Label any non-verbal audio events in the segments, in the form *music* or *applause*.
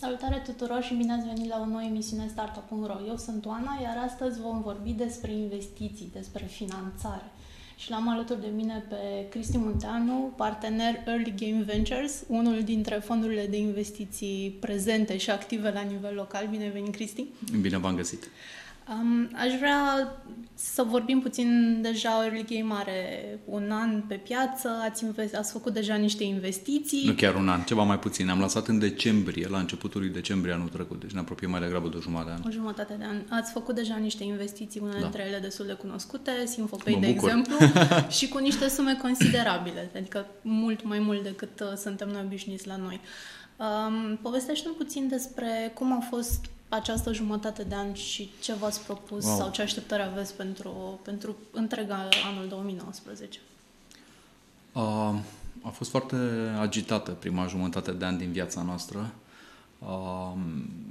Salutare tuturor și bine ați venit la o nouă emisiune Startup.ro. Eu sunt Oana, iar astăzi vom vorbi despre investiții, despre finanțare. Și l-am alături de mine pe Cristi Munteanu, partener Early Game Ventures, unul dintre fondurile de investiții prezente și active la nivel local. Bine venit, Cristi! Bine v-am găsit! Um, aș vrea să vorbim puțin deja, Early Game are un an pe piață, ați, invest, ați făcut deja niște investiții. Nu chiar un an, ceva mai puțin. Am lansat în decembrie, la începutul lui decembrie anul trecut, deci ne apropiem mai degrabă de o jumătate de an. O jumătate de an. Ați făcut deja niște investiții, unele da. dintre ele destul de cunoscute, Sinfopay, de exemplu, *laughs* și cu niște sume considerabile, adică mult mai mult decât uh, suntem noi obișnuiți la noi. Um, povestește-mi puțin despre cum a fost această jumătate de an și ce v-ați propus wow. sau ce așteptări aveți pentru, pentru întreaga anul 2019? Uh, a fost foarte agitată prima jumătate de an din viața noastră uh,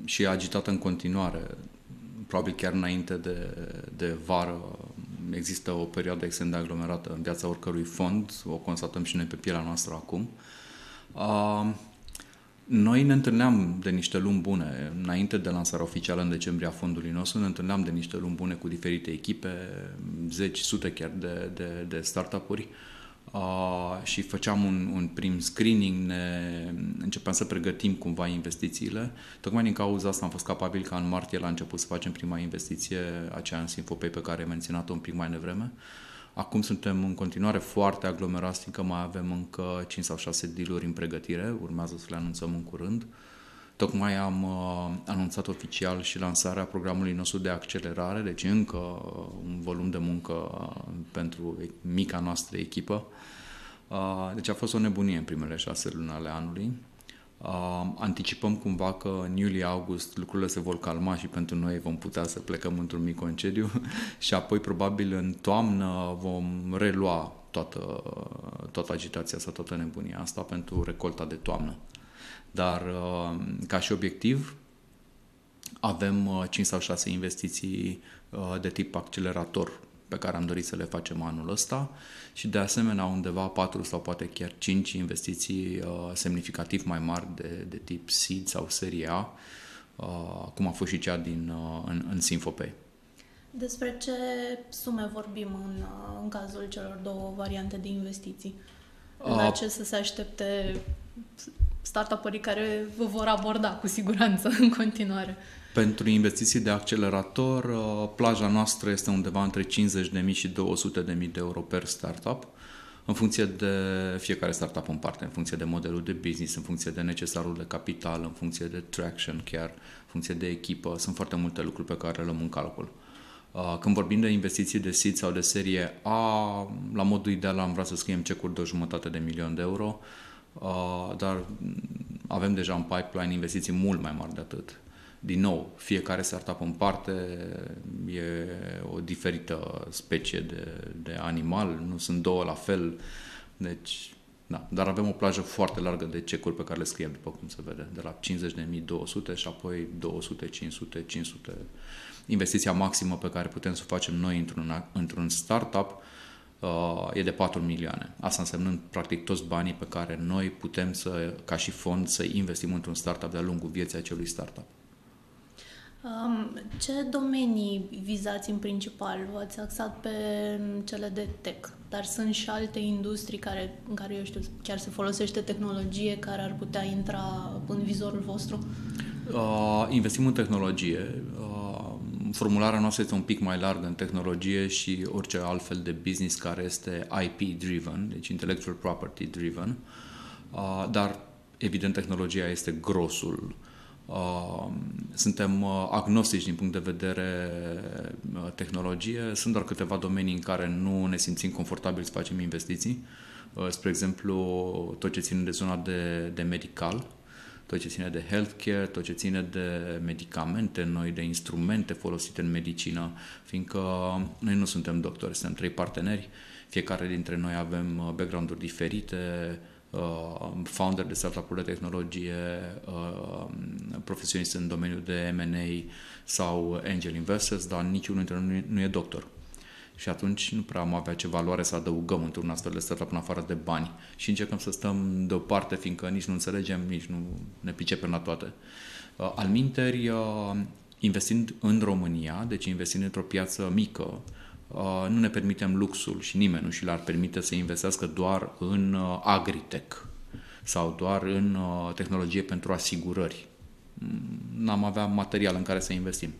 și agitată în continuare. Probabil chiar înainte de, de vară există o perioadă extrem de aglomerată în viața oricărui fond, o constatăm și noi pe pielea noastră acum. Uh, noi ne întâlneam de niște luni bune, înainte de lansarea oficială în decembrie a fondului nostru, ne întâlneam de niște luni bune cu diferite echipe, zeci, sute chiar de, de, de startup-uri uh, și făceam un, un prim screening, ne începeam să pregătim cumva investițiile. Tocmai din cauza asta am fost capabil ca în martie la început să facem prima investiție, aceea în Sinfopay pe care am menționat-o un pic mai devreme. Uh, Acum suntem în continuare foarte aglomerați, fiindcă mai avem încă 5 sau 6 dealuri în pregătire, urmează să le anunțăm în curând. Tocmai am uh, anunțat oficial și lansarea programului nostru de accelerare, deci încă uh, un volum de muncă uh, pentru mica noastră echipă. Uh, deci a fost o nebunie în primele șase luni ale anului. Uh, anticipăm cumva că în iulie-august lucrurile se vor calma și pentru noi vom putea să plecăm într-un mic concediu *laughs* și apoi probabil în toamnă vom relua toată, toată agitația asta, toată nebunia asta pentru recolta de toamnă. Dar uh, ca și obiectiv avem uh, 5 sau 6 investiții uh, de tip accelerator pe care am dorit să le facem anul ăsta și de asemenea undeva 4 sau poate chiar 5 investiții uh, semnificativ mai mari de, de tip seed sau serie A, uh, cum a fost și cea din, uh, în, în Sinfopay. Despre ce sume vorbim în, uh, în cazul celor două variante de investiții? La ce să se aștepte startup-urii care vă vor aborda cu siguranță *laughs* în continuare? Pentru investiții de accelerator, uh, plaja noastră este undeva între 50.000 și 200.000 de euro per startup, în funcție de fiecare startup în parte, în funcție de modelul de business, în funcție de necesarul de capital, în funcție de traction chiar, în funcție de echipă. Sunt foarte multe lucruri pe care le luăm în calcul. Uh, când vorbim de investiții de seed sau de serie A, la modul ideal am vrea să scriem cecuri de o jumătate de milion de euro, uh, dar avem deja în pipeline investiții mult mai mari de atât din nou, fiecare startup în parte e o diferită specie de, de animal, nu sunt două la fel, deci, da, dar avem o plajă foarte largă de cecuri pe care le scriem, după cum se vede, de la 50.200 și apoi 200, 500, 500. Investiția maximă pe care putem să o facem noi într-un, într-un startup uh, e de 4 milioane. Asta însemnând practic toți banii pe care noi putem să, ca și fond, să investim într-un startup de-a lungul vieții acelui startup. Ce domenii vizați în principal? V-ați axat pe cele de tech, dar sunt și alte industrii care, în care, eu știu, chiar se folosește tehnologie care ar putea intra în vizorul vostru? Uh, investim în tehnologie. Uh, formularea noastră este un pic mai largă în tehnologie și orice altfel de business care este IP-driven, deci intellectual property-driven, uh, dar evident tehnologia este grosul Uh, suntem uh, agnostici din punct de vedere uh, tehnologie. Sunt doar câteva domenii în care nu ne simțim confortabil să facem investiții. Spre exemplu, tot ce ține de zona de, de medical, tot ce ține de healthcare, tot ce ține de medicamente noi, de instrumente folosite în medicină, fiindcă noi nu suntem doctori, suntem trei parteneri, fiecare dintre noi avem background-uri diferite, uh, founder de startup-uri de tehnologie, uh, profesionist în domeniul de M&A sau angel investors, dar niciunul dintre noi nu e doctor. și atunci nu prea am avea ce valoare să adăugăm într-un astfel de startup în afară de bani și încercăm să stăm deoparte, fiindcă nici nu înțelegem, nici nu ne pricepem la toate. Uh, al minteri, uh, investind în România, deci investind într-o piață mică, uh, nu ne permitem luxul și nimeni nu și l-ar permite să investească doar în agritech sau doar în tehnologie pentru asigurări. Mm, n-am avea material în care să investim.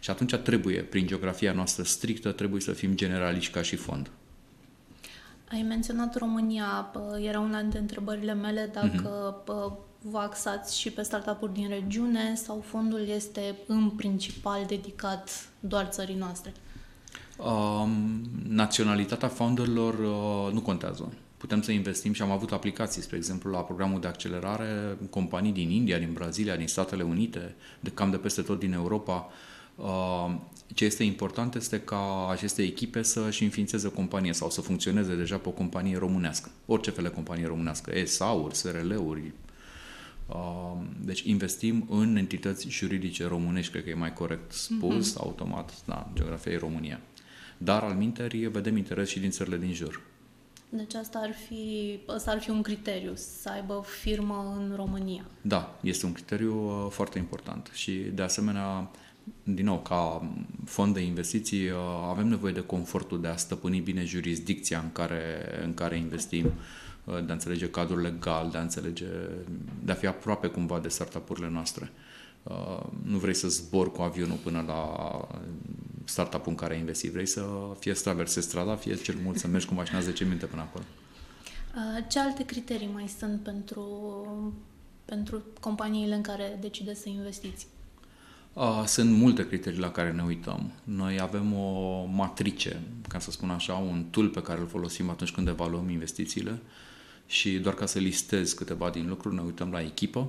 Și atunci trebuie, prin geografia noastră strictă, trebuie să fim generaliști ca și fond. Ai menționat România, era una dintre întrebările mele dacă uh-huh. vă axați și pe startup-uri din regiune sau fondul este în principal dedicat doar țării noastre? Um, naționalitatea founderilor uh, nu contează. Putem să investim și am avut aplicații, spre exemplu, la programul de accelerare, companii din India, din Brazilia, din Statele Unite, de cam de peste tot din Europa, Uh, ce este important este ca aceste echipe să-și înființeze o companie sau să funcționeze deja pe o companie românească. Orice fel de companie românească, ESA-uri, SRL-uri. Uh, deci investim în entități juridice românești, cred că e mai corect spus, uh-huh. automat, da, geografia e România. Dar al minterii vedem interes și din țările din jur. Deci asta ar fi, asta ar fi un criteriu, să aibă firmă în România. Da, este un criteriu uh, foarte important și de asemenea din nou, ca fond de investiții, uh, avem nevoie de confortul de a stăpâni bine jurisdicția în care, în care investim, uh, de a înțelege cadrul legal, de a înțelege, de a fi aproape cumva de startup-urile noastre. Uh, nu vrei să zbori cu avionul până la startup-ul în care ai investit. Vrei să fie să traversezi strada, fie cel mult să mergi cu mașina 10 minute până acolo. Ce alte criterii mai sunt pentru, pentru companiile în care decideți să investiți? Sunt multe criterii la care ne uităm. Noi avem o matrice, ca să spun așa, un tool pe care îl folosim atunci când evaluăm investițiile și doar ca să listez câteva din lucruri, ne uităm la echipă.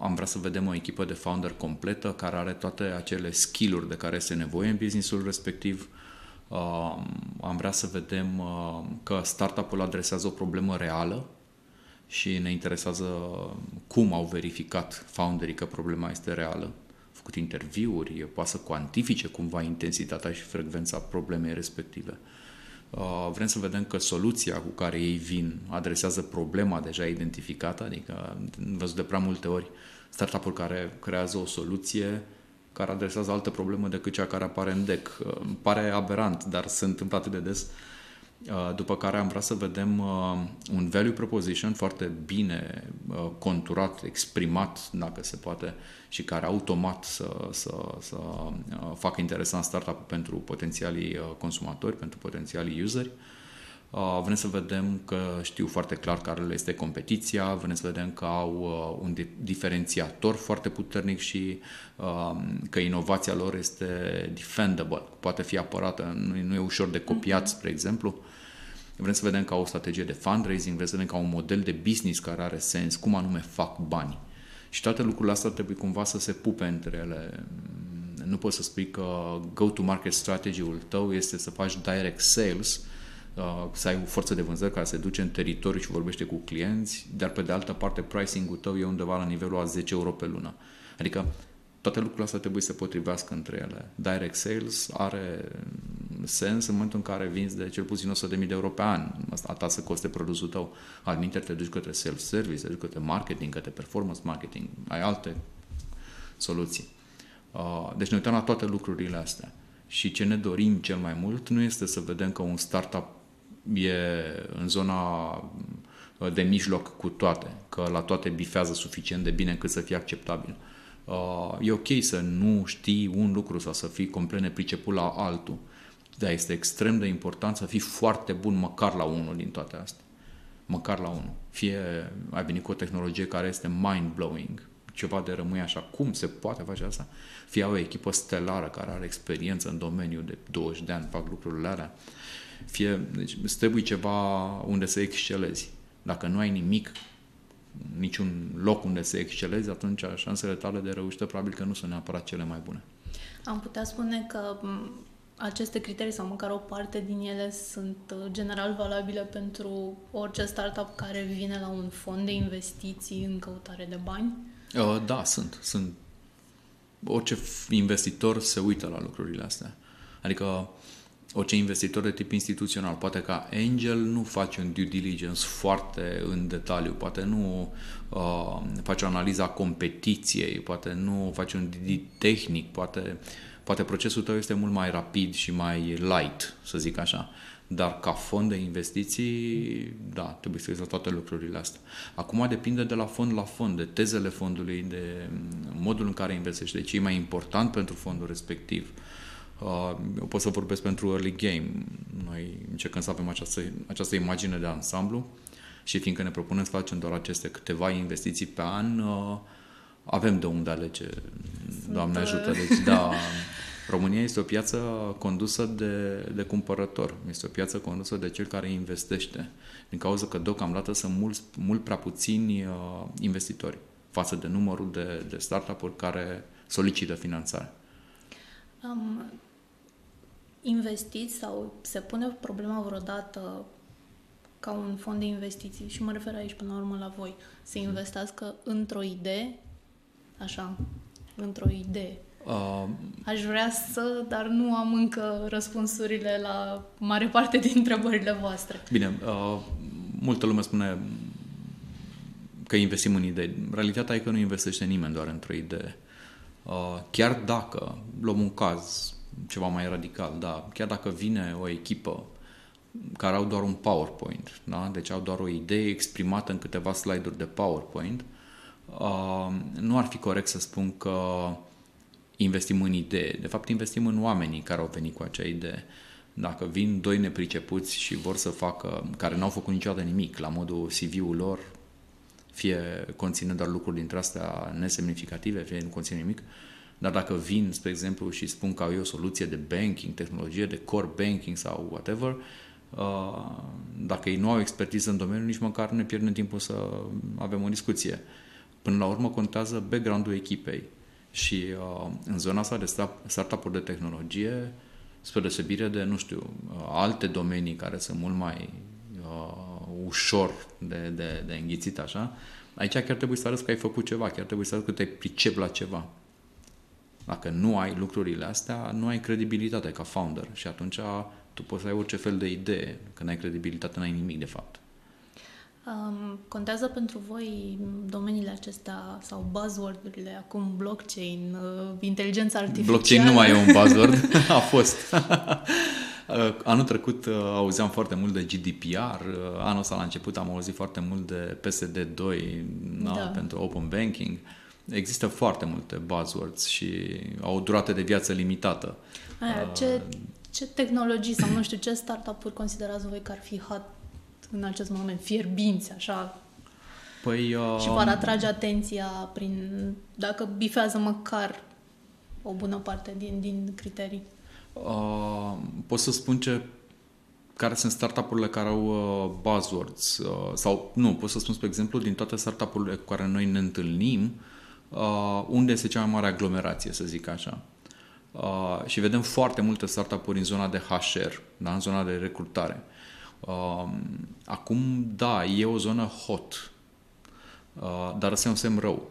Am vrea să vedem o echipă de founder completă care are toate acele skill-uri de care este nevoie în businessul respectiv. Am vrea să vedem că startup-ul adresează o problemă reală și ne interesează cum au verificat founderii că problema este reală. Au făcut interviuri, poate să cuantifice cumva intensitatea și frecvența problemei respective. Uh, vrem să vedem că soluția cu care ei vin adresează problema deja identificată, adică am văzut de prea multe ori startup-uri care creează o soluție care adresează altă problemă decât cea care apare în deck. Uh, îmi pare aberant, dar se întâmplă atât de des uh, Uh, după care am vrea să vedem uh, un value proposition foarte bine uh, conturat, exprimat, dacă se poate, și care automat să, să, să facă interesant startup pentru potențialii consumatori, pentru potențialii useri. Vrem să vedem că știu foarte clar care le este competiția, vrem să vedem că au un diferențiator foarte puternic și că inovația lor este defendable, poate fi apărată, nu e ușor de copiat, spre exemplu. Vrem să vedem ca o strategie de fundraising, vrem să vedem ca un model de business care are sens, cum anume fac bani. Și toate lucrurile astea trebuie cumva să se pupe între ele. Nu poți să spui că go-to-market strategy-ul tău este să faci direct sales, uh, să ai o forță de vânzări care se duce în teritoriu și vorbește cu clienți, dar pe de altă parte pricing-ul tău e undeva la nivelul a 10 euro pe lună. Adică toate lucrurile astea trebuie să se potrivească între ele. Direct sales are sens în momentul în care vinzi de cel puțin 100.000 de euro pe an. Asta ta să coste produsul tău. Al minte te duci către self-service, te duci către marketing, către performance marketing, ai alte soluții. Uh, deci ne uităm la toate lucrurile astea. Și ce ne dorim cel mai mult nu este să vedem că un startup e în zona uh, de mijloc cu toate, că la toate bifează suficient de bine încât să fie acceptabil. Uh, e ok să nu știi un lucru sau să fii complet nepriceput la altul, dar este extrem de important să fii foarte bun măcar la unul din toate astea. Măcar la unul. Fie ai venit cu o tehnologie care este mind-blowing, ceva de rămâi așa, cum se poate face asta? Fie o echipă stelară care are experiență în domeniu de 20 de ani, fac lucrurile alea. Fie, deci îți trebuie ceva unde să excelezi. Dacă nu ai nimic niciun loc unde să excelezi, atunci șansele tale de reușită probabil că nu sunt neapărat cele mai bune. Am putea spune că aceste criterii sau măcar o parte din ele sunt uh, general valabile pentru orice startup care vine la un fond de investiții în căutare de bani? Uh, da, sunt. sunt. Orice investitor se uită la lucrurile astea. Adică orice investitor de tip instituțional, poate ca angel nu face un due diligence foarte în detaliu, poate nu uh, face o analiză a competiției, poate nu face un DD tehnic, poate, poate procesul tău este mult mai rapid și mai light, să zic așa. Dar ca fond de investiții, da, trebuie să la toate lucrurile astea. Acum depinde de la fond la fond, de tezele fondului, de modul în care investești, de ce e mai important pentru fondul respectiv. Uh, eu pot să vorbesc pentru early game. Noi încercăm să avem această, această imagine de ansamblu și fiindcă ne propunem să facem doar aceste câteva investiții pe an, uh, avem de unde alege. Sunt... Doamne ajută. Deci, *laughs* da, România este o piață condusă de, de cumpărător. Este o piață condusă de cel care investește. Din cauza că deocamdată sunt mult, mult prea puțini uh, investitori față de numărul de, de startup-uri care solicită finanțare. Um, investiți sau se pune problema vreodată ca un fond de investiții și mă refer aici până la urmă la voi, să investească într-o idee, așa, într-o idee. Uh, Aș vrea să, dar nu am încă răspunsurile la mare parte din întrebările voastre. Bine, uh, multă lume spune că investim în idei. Realitatea e că nu investește nimeni doar într-o idee. Uh, chiar dacă, luăm un caz, ceva mai radical, da, chiar dacă vine o echipă care au doar un PowerPoint, da? deci au doar o idee exprimată în câteva slide-uri de PowerPoint, uh, nu ar fi corect să spun că investim în idee. De fapt, investim în oamenii care au venit cu acea idee. Dacă vin doi nepricepuți și vor să facă, care n-au făcut niciodată nimic la modul CV-ul lor, fie conține doar lucruri dintre astea nesemnificative, fie nu conține nimic, uh, dar dacă vin, spre exemplu, și spun că au eu o soluție de banking, tehnologie de core banking sau whatever, uh, dacă ei nu au expertiză în domeniu, nici măcar nu ne pierdem timpul să avem o discuție. Până la urmă contează background-ul echipei. Și uh, în zona asta de startup-uri de tehnologie, spre deosebire de, nu știu, uh, alte domenii care sunt mult mai uh, ușor de, de, de înghițit așa, aici chiar trebuie să arăți că ai făcut ceva, chiar trebuie să arăți că te pricep la ceva. Dacă nu ai lucrurile astea, nu ai credibilitate ca founder și atunci tu poți să ai orice fel de idee. Când ai credibilitate, n-ai nimic de fapt. Um, contează pentru voi domeniile acestea sau buzzword-urile, acum blockchain, uh, inteligența artificială? Blockchain nu mai e un *laughs* buzzword, a fost. *laughs* Uh, anul trecut uh, auzeam foarte mult de GDPR, uh, anul ăsta la început am auzit foarte mult de PSD2 da. Da, pentru open banking. Uh, Există foarte multe buzzwords și au o durată de viață limitată. Aia, uh, ce, ce tehnologii sau nu știu ce startup-uri considerați voi că ar fi hot în acest moment, fierbinți, așa? Păi, uh, și v-ar atrage atenția prin, dacă bifează măcar o bună parte din, din criterii? Uh, pot să spun ce care sunt startup-urile care au uh, buzzwords uh, sau nu, pot să spun, spre exemplu, din toate startup-urile cu care noi ne întâlnim, uh, uh, unde este cea mai mare aglomerație, să zic așa. Uh, și vedem foarte multe startup-uri în zona de HR, da? în zona de recrutare. Uh, acum, da, e o zonă hot, uh, dar ăsta e un semn rău.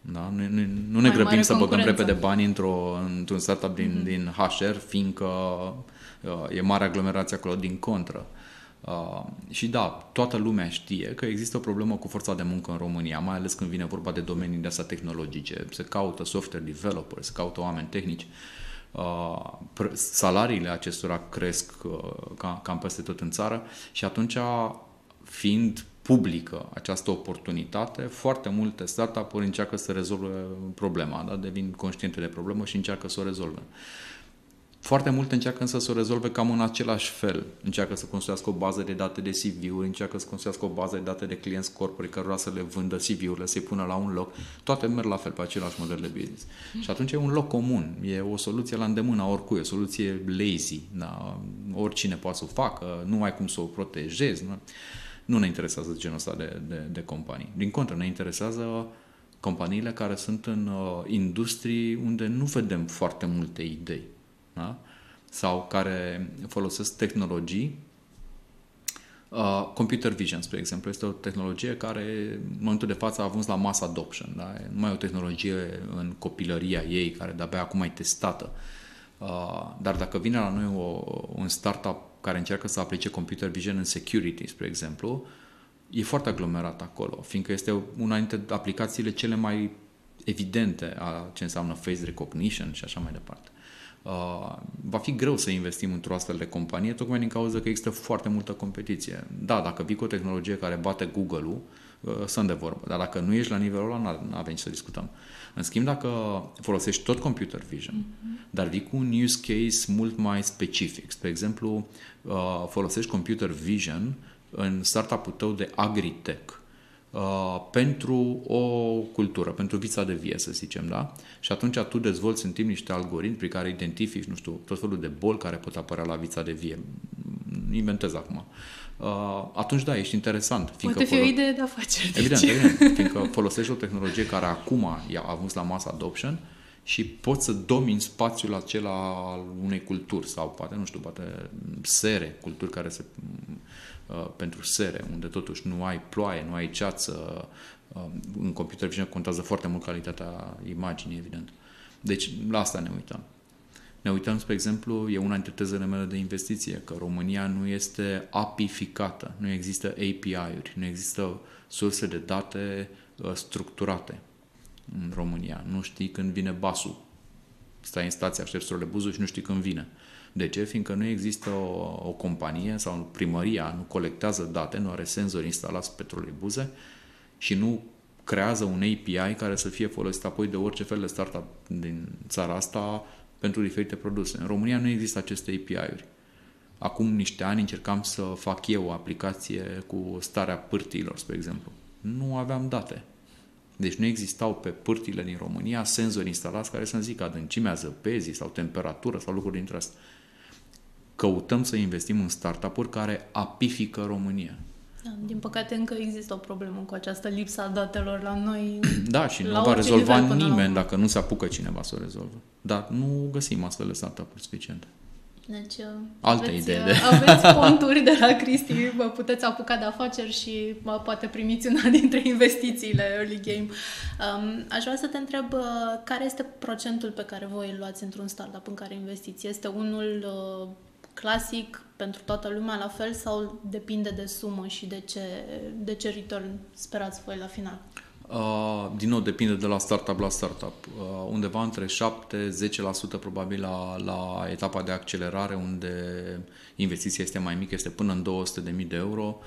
Da? Nu, nu, nu ne grăbim să băgăm repede bani într-o, într-un startup din, mm-hmm. din HR, fiindcă uh, e mare aglomerație acolo, din contră. Uh, Uh, și da, toată lumea știe că există o problemă cu forța de muncă în România, mai ales când vine vorba de domenii de astea tehnologice. Se caută software developer, se caută oameni tehnici. Uh, salariile acestora cresc uh, ca, cam peste tot în țară și atunci, fiind publică această oportunitate, foarte multe startup-uri încearcă să rezolve problema, da? devin conștiente de problemă și încearcă să o rezolve. Foarte multe încearcă însă să o rezolve cam în același fel. Încearcă să construiască o bază de date de CV-uri, încearcă să construiască o bază de date de clienți corpori cărora să le vândă CV-urile, să-i pună la un loc. Toate merg la fel pe același model de business. Și atunci e un loc comun, e o soluție la îndemâna oricui, o soluție lazy. Da? Oricine poate să o facă, nu ai cum să o protejezi. Nu, nu ne interesează genul ăsta de, de, de companii. Din contră, ne interesează companiile care sunt în uh, industrii unde nu vedem foarte multe idei da? sau care folosesc tehnologii. Uh, computer vision, spre exemplu, este o tehnologie care în momentul de față a ajuns la mass adoption. Da? Nu mai e o tehnologie în copilăria ei, care de-abia acum e testată. Uh, dar dacă vine la noi o, un startup care încearcă să aplice computer vision în security, spre exemplu, e foarte aglomerat acolo, fiindcă este una dintre aplicațiile cele mai evidente a ce înseamnă face recognition și așa mai departe. Uh, va fi greu să investim într-o astfel de companie, tocmai din cauza că există foarte multă competiție. Da, dacă vii cu o tehnologie care bate Google-ul, uh, sunt de vorbă, dar dacă nu ești la nivelul ăla, nu avem ce să discutăm. În schimb, dacă folosești tot computer vision, mm-hmm. dar vii cu un use case mult mai specific, spre exemplu, uh, folosești computer vision în startup-ul tău de agritech, Uh, pentru o cultură, pentru vița de vie, să zicem, da? Și atunci tu dezvolți în timp niște algoritmi prin care identifici, nu știu, tot felul de boli care pot apărea la vița de vie. Inventez acum. Uh, atunci, da, ești interesant. Poate fi o idee de afaceri. Evident, evident, fiindcă folosești o tehnologie care acum i-a avut la masă adoption și poți să domini spațiul acela al unei culturi sau poate, nu știu, poate sere, culturi care se Uh, pentru sere, unde totuși nu ai ploaie, nu ai ceață. Uh, în computer vision contează foarte mult calitatea imaginii, evident. Deci la asta ne uităm. Ne uităm, spre exemplu, e una dintre tezele mele de investiție, că România nu este apificată, nu există API-uri, nu există surse de date uh, structurate în România. Nu știi când vine basul. Stai în stație, aștepți buzul și nu știi când vine. De ce? Fiindcă nu există o, o companie sau primăria nu colectează date, nu are senzori instalați pe troleibuze și nu creează un API care să fie folosit apoi de orice fel de startup din țara asta pentru diferite produse. În România nu există aceste API-uri. Acum niște ani încercam să fac eu o aplicație cu starea pârtiilor, spre exemplu. Nu aveam date. Deci nu existau pe pârtile din România senzori instalați care să-mi zică adâncimea zăpezii sau temperatură sau lucruri dintre astea căutăm să investim în startup-uri care apifică România. Da, din păcate încă există o problemă cu această lipsă a datelor la noi. *clears throat* Da, și nu va rezolva nimeni dacă nu se apucă cineva să o rezolvă. Dar nu găsim astfel de startup-uri suficiente. Deci, Alte aveți, idee de... aveți conturi de la Cristi, vă puteți apuca de afaceri și mă, poate primiți una dintre investițiile early game. Um, aș vrea să te întreb uh, care este procentul pe care voi îl luați într-un startup în care investiți? Este unul uh, clasic pentru toată lumea la fel sau depinde de sumă și de ce, de ce return sperați voi la final? Uh, din nou, depinde de la startup la startup. Uh, undeva între 7-10% probabil la, la etapa de accelerare, unde investiția este mai mică, este până în 200.000 de euro,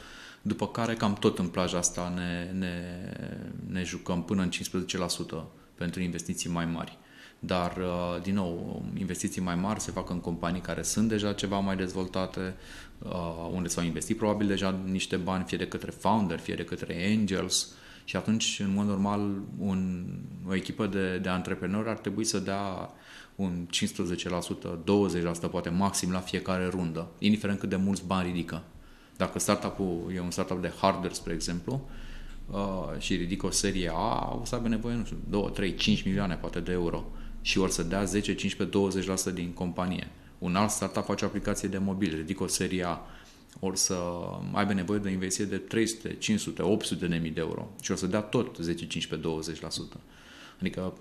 după care cam tot în plaja asta ne, ne, ne jucăm până în 15% pentru investiții mai mari. Dar, uh, din nou, investiții mai mari se fac în companii care sunt deja ceva mai dezvoltate, uh, unde s-au investit probabil deja niște bani, fie de către founder, fie de către angels, și atunci, în mod normal, un, o echipă de, de antreprenori ar trebui să dea un 15%, 20% poate maxim la fiecare rundă, indiferent cât de mulți bani ridică. Dacă startup-ul e un startup de hardware, spre exemplu, uh, și ridică o serie A, o să aibă nevoie, nu știu, 2, 3, 5 milioane poate de euro și or să dea 10, 15, 20% din companie. Un alt startup face o aplicație de mobil, ridică o serie A, or să aibă nevoie de o investiție de 300, 500, 800 de mii de euro și o să dea tot 10, 15, 20%. Adică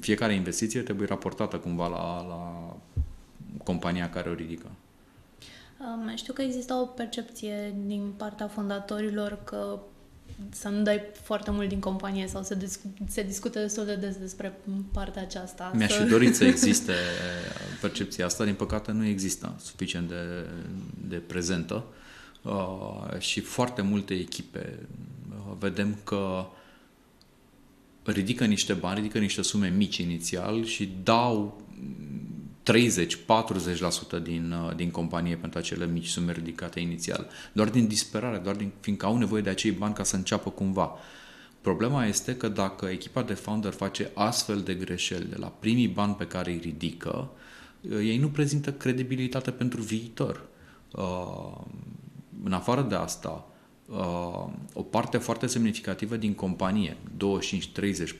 fiecare investiție trebuie raportată cumva la, la compania care o ridică. Știu că există o percepție din partea fondatorilor că să nu dai foarte mult din companie sau să discu- se discute destul de des despre partea aceasta. Mi-aș să... fi dorit să *laughs* existe percepția asta, din păcate nu există suficient de, de prezentă uh, și foarte multe echipe uh, vedem că ridică niște bani, ridică niște sume mici inițial și dau 30-40% din, uh, din companie pentru acele mici sume ridicate inițial. Doar din disperare, doar din, fiindcă au nevoie de acei bani ca să înceapă cumva. Problema este că dacă echipa de founder face astfel de greșeli de la primii bani pe care îi ridică, uh, ei nu prezintă credibilitate pentru viitor. Uh, în afară de asta, uh, o parte foarte semnificativă din companie, 25, 30, 40%,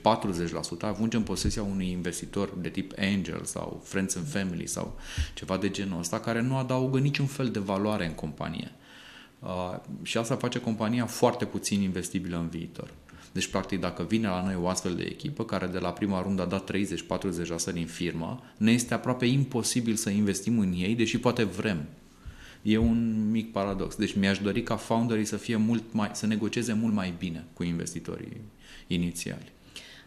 ajunge în posesia unui investitor de tip angel sau friends and family sau ceva de genul ăsta, care nu adaugă niciun fel de valoare în companie. Uh, și asta face compania foarte puțin investibilă în viitor. Deci, practic, dacă vine la noi o astfel de echipă care de la prima rundă a dat 30-40% din firmă, ne este aproape imposibil să investim în ei, deși poate vrem. E un mic paradox. Deci mi-aș dori ca founderii să fie mult mai, să negocieze mult mai bine cu investitorii inițiali.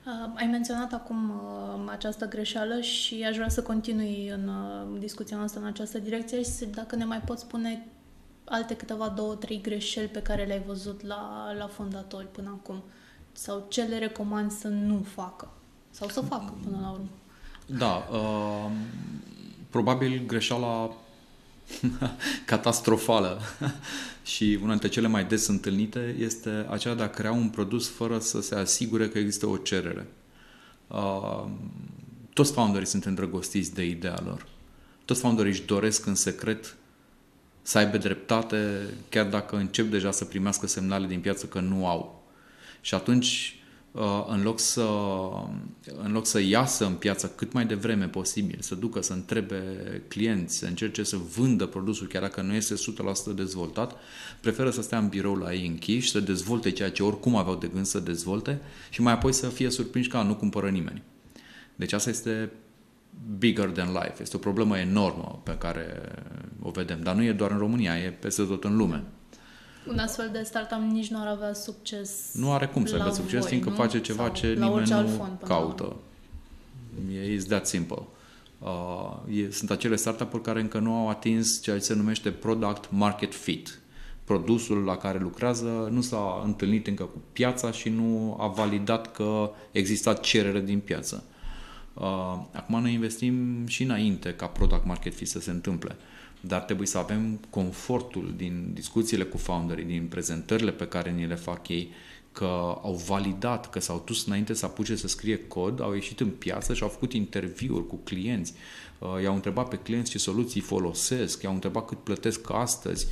Uh, ai menționat acum uh, această greșeală și aș vrea să continui în uh, discuția noastră în această direcție și dacă ne mai poți spune alte câteva două, trei greșeli pe care le-ai văzut la, la fondatori până acum sau ce le recomand să nu facă sau să facă până la urmă. Da, uh, probabil greșeala *laughs* catastrofală *laughs* și una dintre cele mai des întâlnite este aceea de a crea un produs fără să se asigure că există o cerere. Uh, toți founderii sunt îndrăgostiți de ideea lor. Toți founderii își doresc în secret să aibă dreptate, chiar dacă încep deja să primească semnale din piață că nu au. Și atunci Uh, în loc, să, în loc să iasă în piață cât mai devreme posibil, să ducă, să întrebe clienți, să încerce să vândă produsul chiar dacă nu este 100% dezvoltat, preferă să stea în birou la ei închiși, să dezvolte ceea ce oricum aveau de gând să dezvolte și mai apoi să fie surprinși că nu cumpără nimeni. Deci asta este bigger than life. Este o problemă enormă pe care o vedem. Dar nu e doar în România, e peste tot în lume. Un astfel de startup nici nu ar avea succes Nu are cum să aibă succes, voi, fiindcă nu? face ceva Sau ce nimeni nu fond, caută. E is that simple. Uh, e, sunt acele startup-uri care încă nu au atins ceea ce se numește product market fit. Produsul la care lucrează nu s-a întâlnit încă cu piața și nu a validat că există cerere din piață. Uh, acum noi investim și înainte ca product market fit să se întâmple. Uh, dar trebuie să avem confortul din discuțiile cu founderii, din prezentările pe care ni le fac ei, că au validat, că s-au dus înainte să apuce să scrie cod, au ieșit în piață și au făcut interviuri cu clienți, uh, i-au întrebat pe clienți ce soluții folosesc, i-au întrebat cât plătesc astăzi,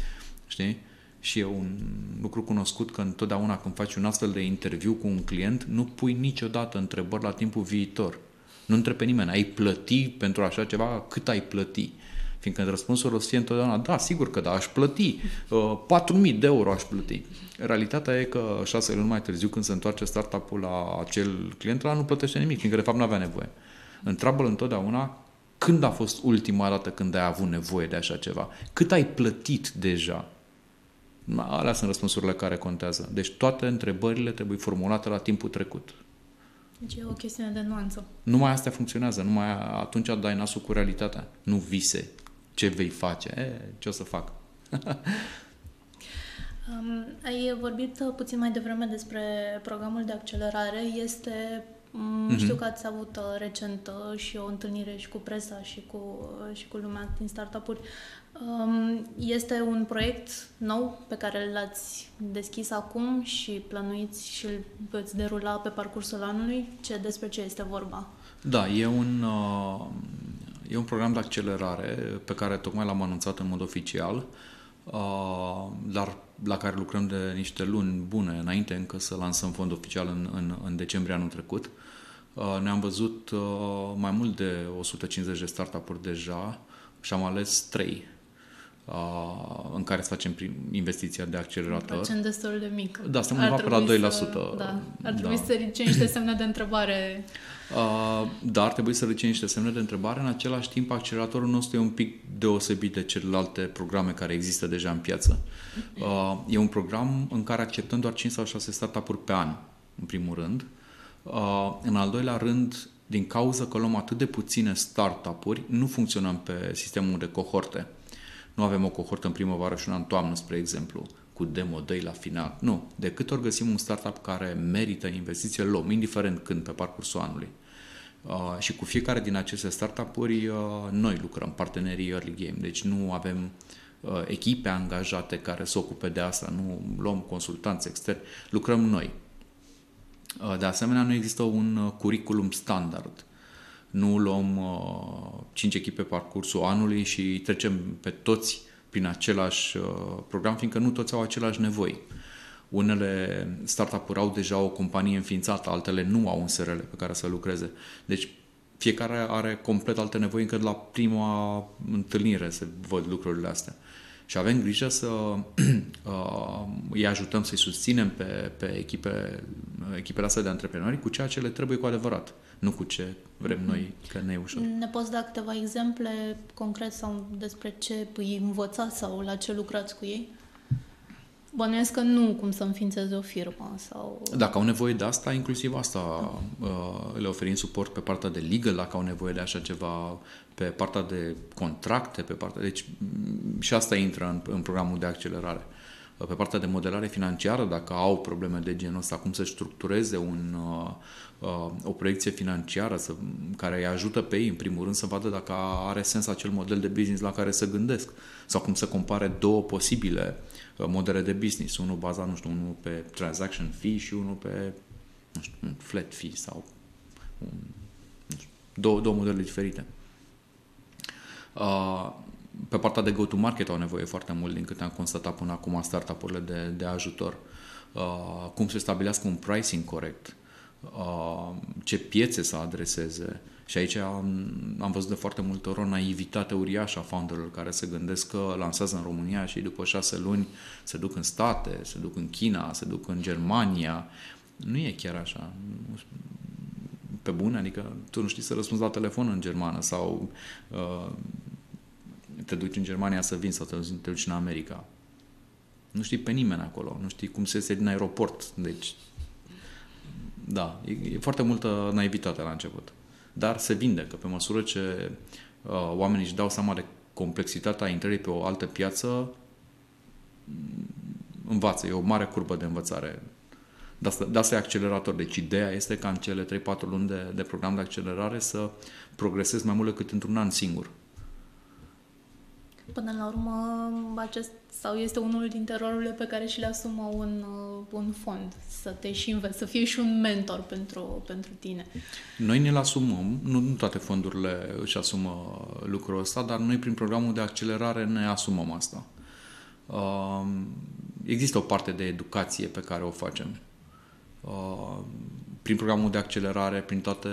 știi? Și e un lucru cunoscut că întotdeauna când faci un astfel de interviu cu un client, nu pui niciodată întrebări la timpul viitor. Nu întrebi pe nimeni, ai plăti pentru așa ceva, cât ai plăti? Fiindcă răspunsul o să fie întotdeauna, da, sigur că da, aș plăti, uh, 4.000 de euro aș plăti. Realitatea e că șase luni mai târziu, când se întoarce startup-ul la acel client, ăla nu plătește nimic, fiindcă de fapt nu avea nevoie. Întreabă-l întotdeauna când a fost ultima dată când ai avut nevoie de așa ceva? Cât ai plătit deja? Alea sunt răspunsurile care contează. Deci toate întrebările trebuie formulate la timpul trecut. Deci e o chestiune de nuanță. Numai astea funcționează, numai atunci dai nasul cu realitatea, nu vise ce vei face, e, ce o să fac. um, ai vorbit puțin mai devreme despre programul de accelerare. Este Mm-hmm. Știu că ați avut uh, recent uh, și o întâlnire și cu presa și cu, uh, și cu lumea din startup-uri. Um, este un proiect nou pe care l-ați deschis acum și plănuiți și îl veți derula pe parcursul anului. Ce, despre ce este vorba? Da, e un, E un program de accelerare pe care tocmai l-am anunțat în mod oficial, uh, dar la care lucrăm de niște luni bune înainte încă să lansăm fond oficial în, în, în decembrie anul trecut. Uh, ne-am văzut uh, mai mult de 150 de startup-uri deja și am ales 3 în care să facem investiția de accelerator. Facem destul de mic. Da, suntem undeva pe la 2%. Să, da, ar trebui da. să ridice niște semne de întrebare. Uh, dar ar trebui să ridice niște semne de întrebare. În același timp, acceleratorul nostru e un pic deosebit de celelalte programe care există deja în piață. Uh, e un program în care acceptăm doar 5 sau 6 startup-uri pe an, în primul rând. Uh, în al doilea rând, din cauza că luăm atât de puține startup-uri, nu funcționăm pe sistemul de cohorte. Nu avem o cohortă în primăvară și una în toamnă, spre exemplu, cu demo day la final. Nu. De câte ori găsim un startup care merită investiție, îl luăm, indiferent când, pe parcursul anului. Uh, și cu fiecare din aceste startup-uri uh, noi lucrăm, partenerii Early Game. Deci nu avem uh, echipe angajate care să ocupe de asta, nu luăm consultanți externi, lucrăm noi. Uh, de asemenea, nu există un uh, curriculum standard nu luăm uh, 5 echipe pe parcursul anului și trecem pe toți prin același uh, program, fiindcă nu toți au același nevoi. Unele startup-uri au deja o companie înființată, altele nu au un SRL pe care să lucreze. Deci fiecare are complet alte nevoi încă de la prima întâlnire se văd lucrurile astea. Și avem grijă să *clears throat* uh, îi ajutăm, să-i susținem pe, pe echipe uh, echipele astea de antreprenori cu ceea ce le trebuie cu adevărat, nu cu ce vrem noi, că ne e ușor. Ne poți da câteva exemple concret sau despre ce îi învățați sau la ce lucrați cu ei? Bănuiesc că nu cum să înființeze o firmă sau... Dacă au nevoie de asta, inclusiv asta uh, le oferim suport pe partea de legal, dacă au nevoie de așa ceva, pe partea de contracte, pe partea... Deci mm, și asta intră în, în programul de accelerare. Uh, pe partea de modelare financiară, dacă au probleme de genul ăsta, cum să structureze un, uh, o proiecție financiară să, care îi ajută pe ei, în primul rând, să vadă dacă are sens acel model de business la care să gândesc sau cum să compare două posibile modele de business. Unul bazat, nu știu, unul pe transaction fee și unul pe, nu știu, un flat fee sau un, nu știu, două, două modele diferite. Uh, pe partea de go-to-market au nevoie foarte mult, din câte am constatat până acum, startup-urile de, de ajutor. Uh, cum să stabilească un pricing corect, uh, ce piețe să adreseze, și aici am, am văzut de foarte multe ori o naivitate uriașă a founderilor care se gândesc că lansează în România și după șase luni se duc în state, se duc în China, se duc în Germania. Nu e chiar așa. Pe bune, adică tu nu știi să răspunzi la telefon în germană sau uh, te duci în Germania să vin sau te, te duci în America. Nu știi pe nimeni acolo, nu știi cum se iese din aeroport. Deci, da, e, e foarte multă naivitate la început dar se vindecă pe măsură ce uh, oamenii își dau seama de complexitatea intrării pe o altă piață, mm, învață. E o mare curbă de învățare. De asta, de asta e accelerator. Deci ideea este ca în cele 3-4 luni de, de program de accelerare să progresezi mai mult decât într-un an singur. Până la urmă, acest sau este unul dintre rolurile pe care și le asumă un, uh, un fond, să te și înveți, să fie și un mentor pentru, pentru tine. Noi ne-l asumăm, nu, nu toate fondurile își asumă lucrul ăsta, dar noi prin programul de accelerare ne asumăm asta. Uh, există o parte de educație pe care o facem. Uh, prin programul de accelerare, prin toate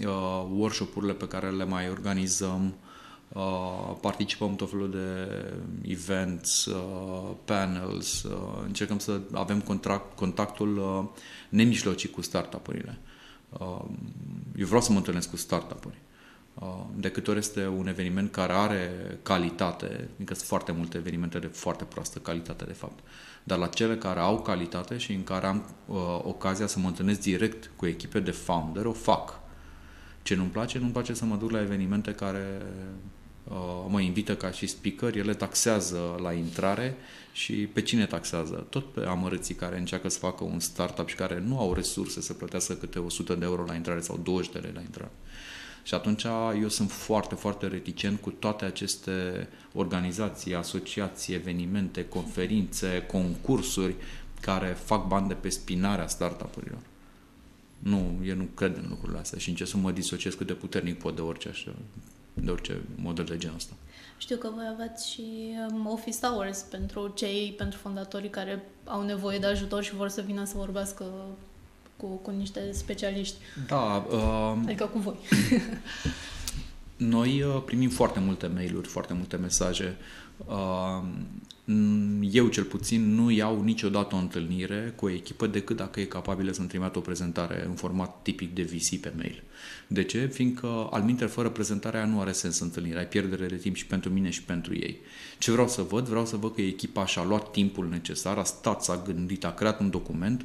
uh, workshop-urile pe care le mai organizăm, Uh, participăm în tot felul de events, uh, panels, uh, încercăm să avem contract, contactul uh, nemijlocit cu startup-urile. Uh, eu vreau să mă întâlnesc cu startup-uri. Uh, de câte ori este un eveniment care are calitate, adică sunt foarte multe evenimente de foarte proastă calitate, de fapt, dar la cele care au calitate și în care am uh, ocazia să mă întâlnesc direct cu echipe de founder, o fac. Ce nu-mi place, nu-mi place să mă duc la evenimente care Uh, mă invită ca și speaker, ele taxează la intrare și pe cine taxează? Tot pe amărâții care încearcă să facă un startup și care nu au resurse să plătească câte 100 de euro la intrare sau 20 de lei la intrare. Și atunci eu sunt foarte, foarte reticent cu toate aceste organizații, asociații, evenimente, conferințe, concursuri care fac bani de pe spinarea startup-urilor. Nu, eu nu cred în lucrurile astea și încerc să mă disociez cât de puternic pot de orice așa, de orice model de genul ăsta. Știu că voi aveți și um, office hours pentru cei, pentru fondatorii care au nevoie de ajutor și vor să vină să vorbească cu, cu niște specialiști. Da. Uh, adică cu voi. *laughs* noi uh, primim foarte multe mail-uri, foarte multe mesaje. Uh, eu cel puțin nu iau niciodată o întâlnire cu o echipă decât dacă e capabilă să-mi trimită o prezentare în format tipic de VC pe mail. De ce? Fiindcă, al minte, fără prezentarea nu are sens întâlnirea, ai pierdere de timp și pentru mine și pentru ei. Ce vreau să văd? Vreau să văd că echipa și-a luat timpul necesar, a stat, s-a gândit, a creat un document,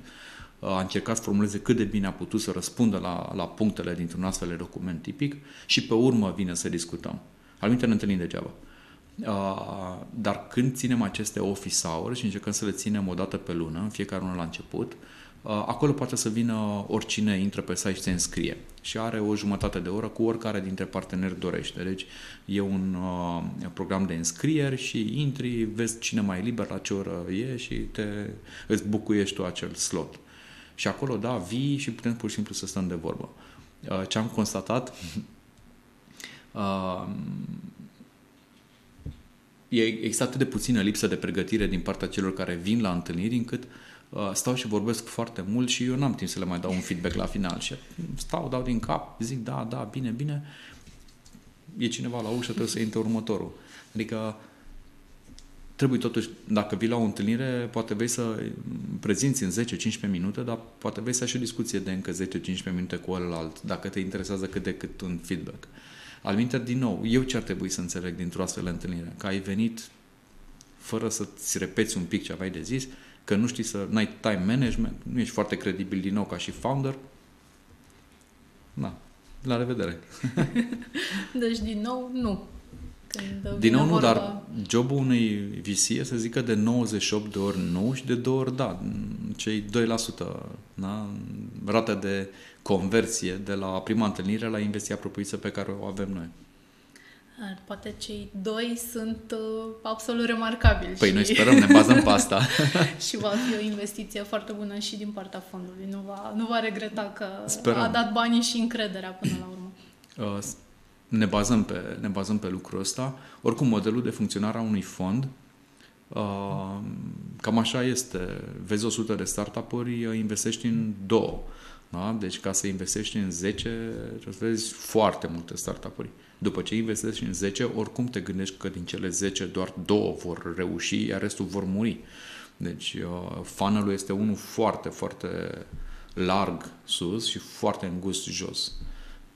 a încercat să formuleze cât de bine a putut să răspundă la, la punctele dintr-un astfel de document tipic și pe urmă vine să discutăm. Al minte ne întâlnim degeaba. Uh, dar când ținem aceste office hours și încercăm să le ținem o dată pe lună, în fiecare lună la început, uh, acolo poate să vină oricine intră pe site și se înscrie și are o jumătate de oră cu oricare dintre parteneri dorește. Deci e un uh, program de înscrieri și intri, vezi cine mai e liber, la ce oră e și te, îți bucuiești tu acel slot. Și acolo, da, vii și putem pur și simplu să stăm de vorbă. Uh, ce am constatat uh, *laughs* e, există atât de puțină lipsă de pregătire din partea celor care vin la întâlniri încât uh, stau și vorbesc foarte mult și eu n-am timp să le mai dau un feedback la final și stau, dau din cap, zic da, da, bine, bine, e cineva la ușă, trebuie să intre următorul. Adică trebuie totuși, dacă vii la o întâlnire, poate vei să prezinți în 10-15 minute, dar poate vei să ai și o discuție de încă 10-15 minute cu ălalt, dacă te interesează cât de cât un feedback. Al din nou, eu ce ar trebui să înțeleg dintr-o astfel de întâlnire? Că ai venit fără să-ți repeți un pic ce aveai de zis, că nu știi să, n-ai time management, nu ești foarte credibil din nou ca și founder. Da, la revedere. *laughs* deci, din nou, nu. Când Din nou nu, vorba... dar jobul unui VC e să zică de 98 de ori nu și de două ori da. Cei 2%, da? rata de conversie de la prima întâlnire la investiția propriu pe care o avem noi. Poate cei doi sunt uh, absolut remarcabili. Păi și... noi sperăm, ne bazăm pe asta. *laughs* și va fi o investiție foarte bună și din partea fondului. Nu va, nu va regreta că sperăm. a dat banii și încrederea până la urmă. Uh, ne bazăm pe, ne bazăm pe lucrul ăsta. Oricum, modelul de funcționare a unui fond uh, cam așa este. Vezi 100 de startup-uri, uh, investești în două. Da? Deci ca să investești în 10, trebuie să vezi foarte multe startup-uri. După ce investești în 10, oricum te gândești că din cele 10 doar două vor reuși, iar restul vor muri. Deci uh, funnel este unul foarte, foarte larg sus și foarte îngust jos.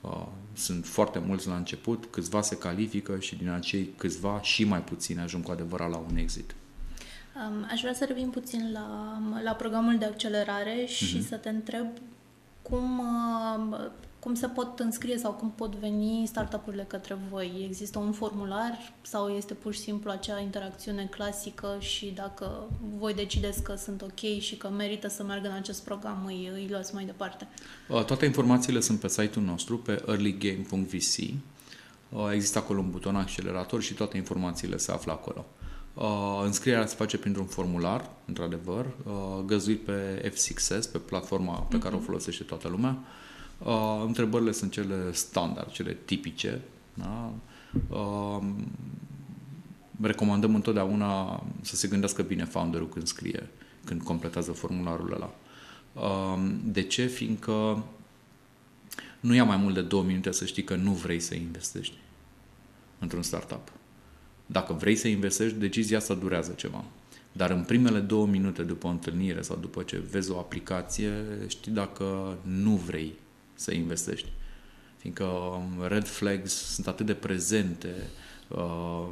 Uh, sunt foarte mulți la început, câțiva se califică și din acei câțiva și mai puțini ajung cu adevărat la un exit. Um, aș vrea să revin puțin la, la programul de accelerare și uh-huh. să te întreb cum, uh, cum se pot înscrie sau cum pot veni startup-urile către voi? Există un formular sau este pur și simplu acea interacțiune clasică și dacă voi decideți că sunt ok și că merită să meargă în acest program, îi, îi luați mai departe? Uh, toate informațiile sunt pe site-ul nostru, pe earlygame.vc. Uh, există acolo un buton accelerator și toate informațiile se află acolo. Uh, înscrierea se face printr-un formular, într-adevăr, uh, găzuit pe F6S, pe platforma pe care o mhm. folosește toată lumea. Uh, întrebările sunt cele standard, cele tipice. Da? Uh, recomandăm întotdeauna să se gândească bine founderul când scrie, când completează formularul ăla. Uh, de ce? Fiindcă nu ia mai mult de două minute să știi că nu vrei să investești într-un startup. Dacă vrei să investești, decizia asta durează ceva. Dar în primele două minute după o întâlnire sau după ce vezi o aplicație, știi dacă nu vrei să investești. Fiindcă um, red flags sunt atât de prezente, uh,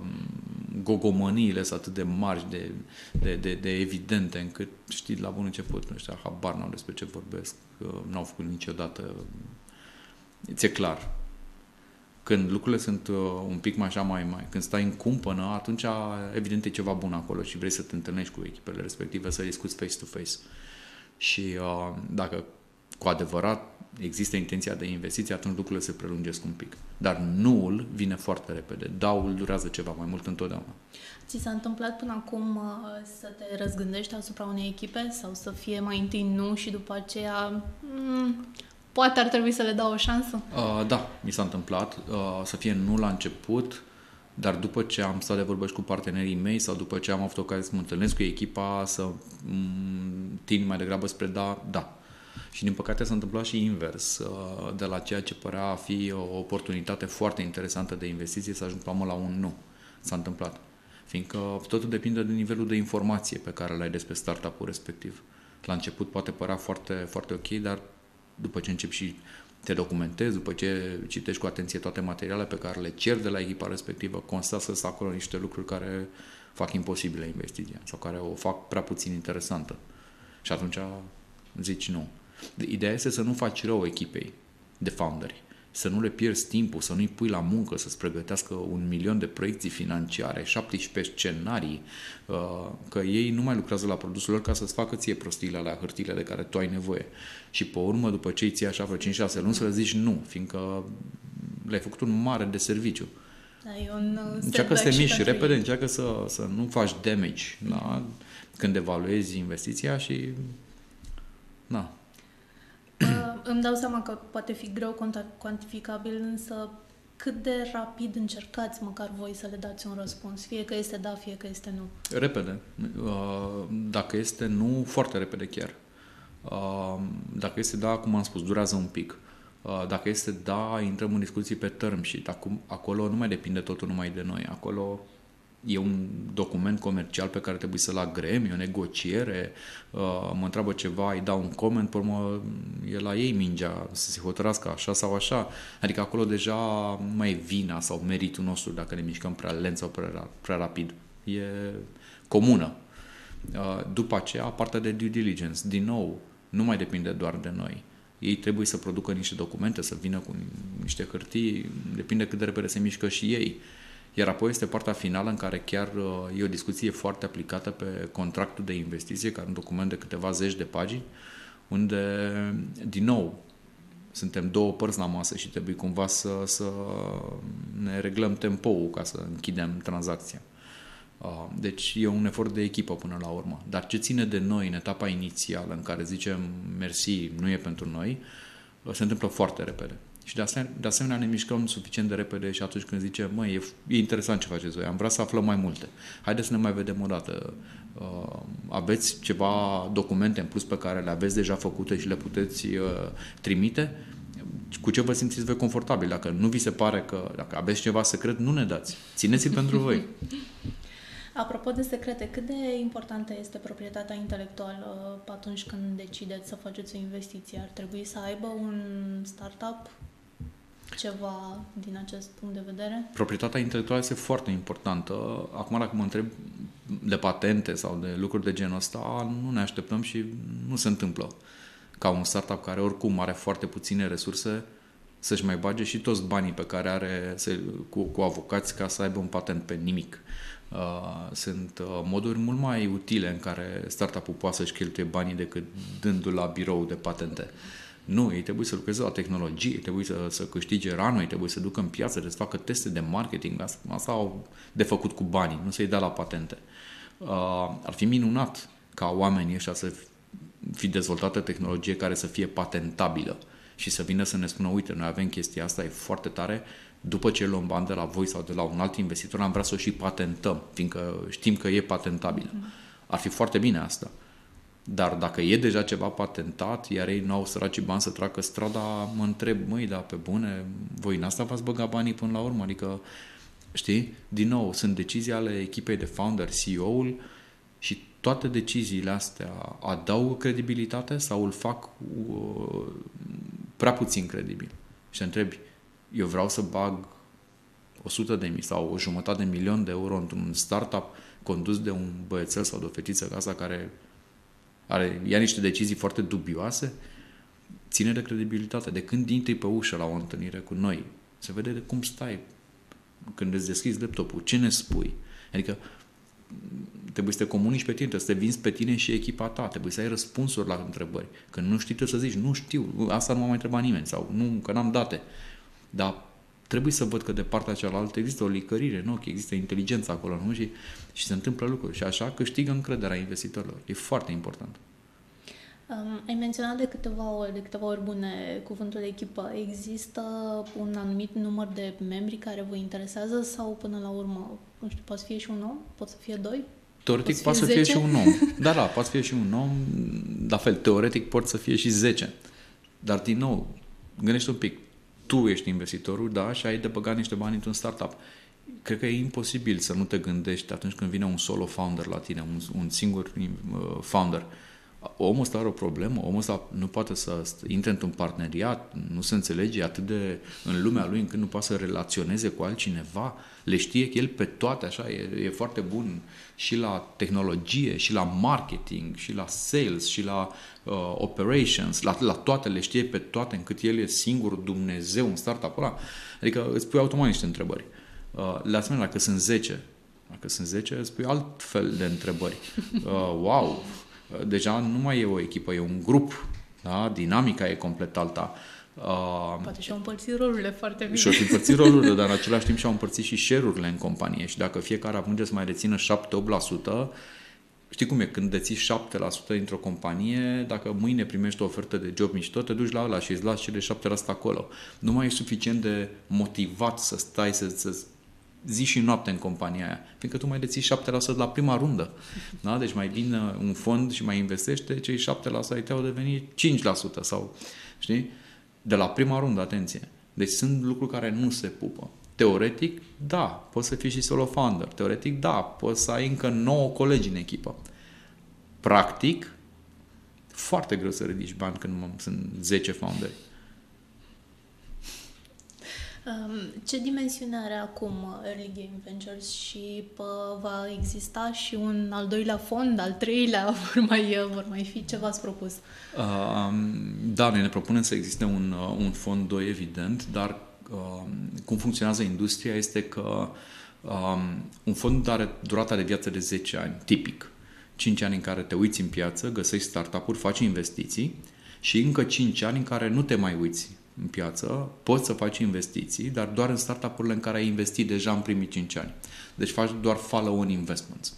gogomăniile sunt atât de mari, de, de, de, de evidente, încât știi la bun început, nu știu, habar n-au despre ce vorbesc, uh, n-au făcut niciodată. Ți-e clar. Când lucrurile sunt uh, un pic mai așa mai, mai, când stai în cumpănă, atunci evident e ceva bun acolo și vrei să te întâlnești cu echipele respective, să discuți face-to-face. Și uh, dacă cu adevărat există intenția de investiție, atunci lucrurile se prelungesc un pic. Dar nuul vine foarte repede. Daul durează ceva mai mult întotdeauna. Ți s-a întâmplat până acum uh, să te răzgândești asupra unei echipe sau să fie mai întâi nu și după aceea mm, poate ar trebui să le dau o șansă? Uh, da, mi s-a întâmplat uh, să fie nu la început, dar după ce am stat de vorbă și cu partenerii mei sau după ce am avut ocazia să mă întâlnesc cu echipa, să mm, tind mai degrabă spre da, da, și din păcate s-a întâmplat și invers, uh, de la ceea ce părea a fi o oportunitate foarte interesantă de investiție să ajung la un nu. S-a întâmplat. Fiindcă totul depinde de nivelul de informație pe care l-ai despre startup-ul respectiv. La început poate părea foarte, foarte ok, dar după ce începi și te documentezi, după ce citești cu atenție toate materialele pe care le cer de la echipa respectivă, constată să acolo niște lucruri care fac imposibile investiția sau care o fac prea puțin interesantă. Și atunci zici nu. Ideea este să nu faci rău echipei de founderi, să nu le pierzi timpul, să nu-i pui la muncă, să-ți pregătească un milion de proiecții financiare, 17 scenarii, uh, că ei nu mai lucrează la produsul lor ca să-ți facă ție prostiile la hârtile de care tu ai nevoie. Și pe urmă, după ce îi ții așa vreo 5-6 luni, să le zici nu, fiindcă le-ai făcut un mare de serviciu. Da, un încearcă să te miști repede, încearcă să, să nu faci damage da? când evaluezi investiția și da, Uh, îmi dau seama că poate fi greu cuantificabil, însă cât de rapid încercați măcar voi să le dați un răspuns? Fie că este da, fie că este nu. Repede. Uh, dacă este nu, foarte repede chiar. Uh, dacă este da, cum am spus, durează un pic. Dacă este da, intrăm în discuții pe term și acum, acolo nu mai depinde totul numai de noi. Acolo e un document comercial pe care trebuie să-l agremi, e o negociere, uh, mă întreabă ceva, îi dau un coment, pe urmă e la ei mingea să se hotărască așa sau așa. Adică acolo deja nu mai e vina sau meritul nostru dacă ne mișcăm prea lent sau prea, prea rapid. E comună. Uh, după aceea, partea de due diligence, din nou, nu mai depinde doar de noi. Ei trebuie să producă niște documente, să vină cu niște hârtii, depinde cât de repede se mișcă și ei. Iar apoi este partea finală în care chiar uh, e o discuție foarte aplicată pe contractul de investiție, care un document de câteva zeci de pagini, unde, din nou, suntem două părți la masă și trebuie cumva să, să ne reglăm tempoul ca să închidem tranzacția. Uh, deci e un efort de echipă până la urmă. Dar ce ține de noi în etapa inițială în care zicem mersi, nu e pentru noi, uh, se întâmplă foarte repede. Și de asemenea, de asemenea ne mișcăm suficient de repede și atunci când zicem, măi, e, e interesant ce faceți voi, am vrea să aflăm mai multe. Haideți să ne mai vedem o dată. Uh, aveți ceva documente în plus pe care le aveți deja făcute și le puteți uh, trimite? Cu ce vă simțiți voi confortabil? Dacă nu vi se pare că, dacă aveți ceva secret, nu ne dați. Țineți-l pentru voi. *laughs* Apropo de secrete, cât de importantă este proprietatea intelectuală atunci când decideți să faceți o investiție? Ar trebui să aibă un startup ceva din acest punct de vedere? Proprietatea intelectuală este foarte importantă. Acum, dacă mă întreb de patente sau de lucruri de genul ăsta, nu ne așteptăm și nu se întâmplă. Ca un startup care oricum are foarte puține resurse, să-și mai bage și toți banii pe care are cu, cu avocați ca să aibă un patent pe nimic. Uh, sunt uh, moduri mult mai utile în care startup-ul poate să-și cheltuie banii decât dându-l la birou de patente. Nu, ei trebuie să lucreze la tehnologie, trebuie să, să câștige ranul, trebuie să ducă în piață, să facă teste de marketing. Asta, asta au de făcut cu banii, nu să-i dea la patente. Uh, ar fi minunat ca oamenii ăștia să fi dezvoltată tehnologie care să fie patentabilă și să vină să ne spună, uite, noi avem chestia asta, e foarte tare, după ce luăm bani de la voi sau de la un alt investitor, am vrea să o și patentăm, fiindcă știm că e patentabilă. Ar fi foarte bine asta. Dar dacă e deja ceva patentat, iar ei nu au săraci bani să tracă strada, mă întreb, măi, da, pe bune, voi în asta v-ați băgat banii până la urmă? Adică, știi, din nou, sunt decizii ale echipei de founder, CEO-ul și toate deciziile astea adaugă credibilitate sau îl fac uh, prea puțin credibil? Și te întrebi, eu vreau să bag 100 de mii sau o jumătate de milion de euro într-un startup condus de un băiețel sau de o fetiță ca asta care are, ia niște decizii foarte dubioase, ține de credibilitate. De când intri pe ușă la o întâlnire cu noi, se vede de cum stai când îți deschizi laptopul, ce ne spui. Adică trebuie să te comunici pe tine, trebuie să te vinzi pe tine și echipa ta, trebuie să ai răspunsuri la întrebări. Când nu știi, trebuie să zici, nu știu, asta nu m-a mai întrebat nimeni sau nu, că n-am date. Dar trebuie să văd că de partea cealaltă există o licărire în ochi, există inteligență acolo, nu? Și, și se întâmplă lucruri. Și așa câștigă încrederea investitorilor. E foarte important. Um, ai menționat de câteva ori, de câteva ori bune cuvântul de echipă. Există un anumit număr de membri care vă interesează sau până la urmă, nu știu, poate să fie și un om? Pot să fie doi? Teoretic poate să fie și un om. *laughs* Da, da, poate să fie și un om. La fel, teoretic pot să fie și 10. Dar, din nou, gândește un pic tu ești investitorul, da, și ai de băgat niște bani într-un startup. Cred că e imposibil să nu te gândești atunci când vine un solo founder la tine, un, un singur uh, founder. Omul ăsta are o problemă, omul ăsta nu poate să intre într-un parteneriat, nu se înțelege atât de în lumea lui încât nu poate să relaționeze cu altcineva, le știe că el pe toate așa, e, e foarte bun și la tehnologie, și la marketing, și la sales, și la uh, operations, la, la toate, le știe pe toate, încât el e singur Dumnezeu în startup ăla. Adică îți pui automat niște întrebări. Uh, la asemenea, dacă sunt 10, dacă sunt 10, îți pui alt fel de întrebări. Uh, wow! Uh, deja nu mai e o echipă, e un grup. Da? Dinamica e complet alta. Uh, Poate și-au împărțit rolurile foarte bine. Și-au împărțit rolurile, dar în *laughs* același timp și-au împărțit și share-urile în companie. Și dacă fiecare ajunge să mai rețină 7-8%, Știi cum e? Când deții 7% dintr-o companie, dacă mâine primești o ofertă de job mișto, te duci la ăla și îți lași cele 7% acolo. Nu mai ești suficient de motivat să stai, să, să zi și noapte în compania aia, fiindcă tu mai deții 7% la prima rundă. *laughs* Da? Deci mai vine un fond și mai investește, cei 7% ai tău deveni 5% sau, știi? De la prima rundă, atenție. Deci sunt lucruri care nu se pupă Teoretic, da, poți să fii și solo founder. Teoretic, da, poți să ai încă 9 colegi în echipă. Practic, foarte greu să ridici bani când sunt 10 founderi. Ce dimensiune are acum Early Game Ventures și va exista și un al doilea fond, al treilea, *laughs* vor mai, vor mai fi? Ce v-ați propus? Da, noi ne propunem să existe un, un fond 2, evident, dar cum funcționează industria este că un fond are durata de viață de 10 ani, tipic. 5 ani în care te uiți în piață, găsești startup-uri, faci investiții și încă 5 ani în care nu te mai uiți în piață, poți să faci investiții, dar doar în startup-urile în care ai investit deja în primii 5 ani. Deci faci doar follow-on investments.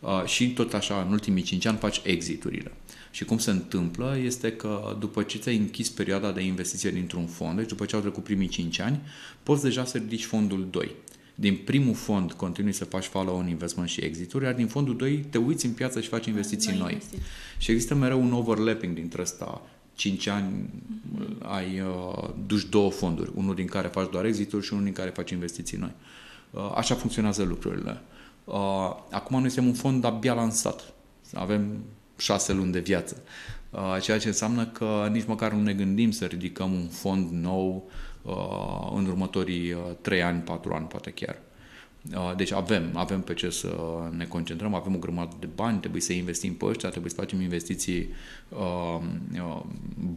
Uh, și tot așa, în ultimii 5 ani faci exiturile. Și cum se întâmplă este că după ce ți-ai închis perioada de investiție dintr-un fond, deci după ce au trecut primii 5 ani, poți deja să ridici fondul 2. Din primul fond continui să faci follow-on investment și exituri, iar din fondul 2 te uiți în piață și faci investiții noi. noi. Și există mereu un overlapping dintre ăsta 5 ani ai uh, duci două fonduri, unul din care faci doar exituri și unul din care faci investiții noi. Uh, așa funcționează lucrurile. Uh, acum noi suntem un fond abia lansat. Avem șase luni de viață. Uh, ceea ce înseamnă că nici măcar nu ne gândim să ridicăm un fond nou uh, în următorii uh, 3 ani, 4 ani, poate chiar. Uh, deci avem, avem pe ce să ne concentrăm, avem o grămadă de bani, trebuie să investim pe ăștia, trebuie să facem investiții uh, uh,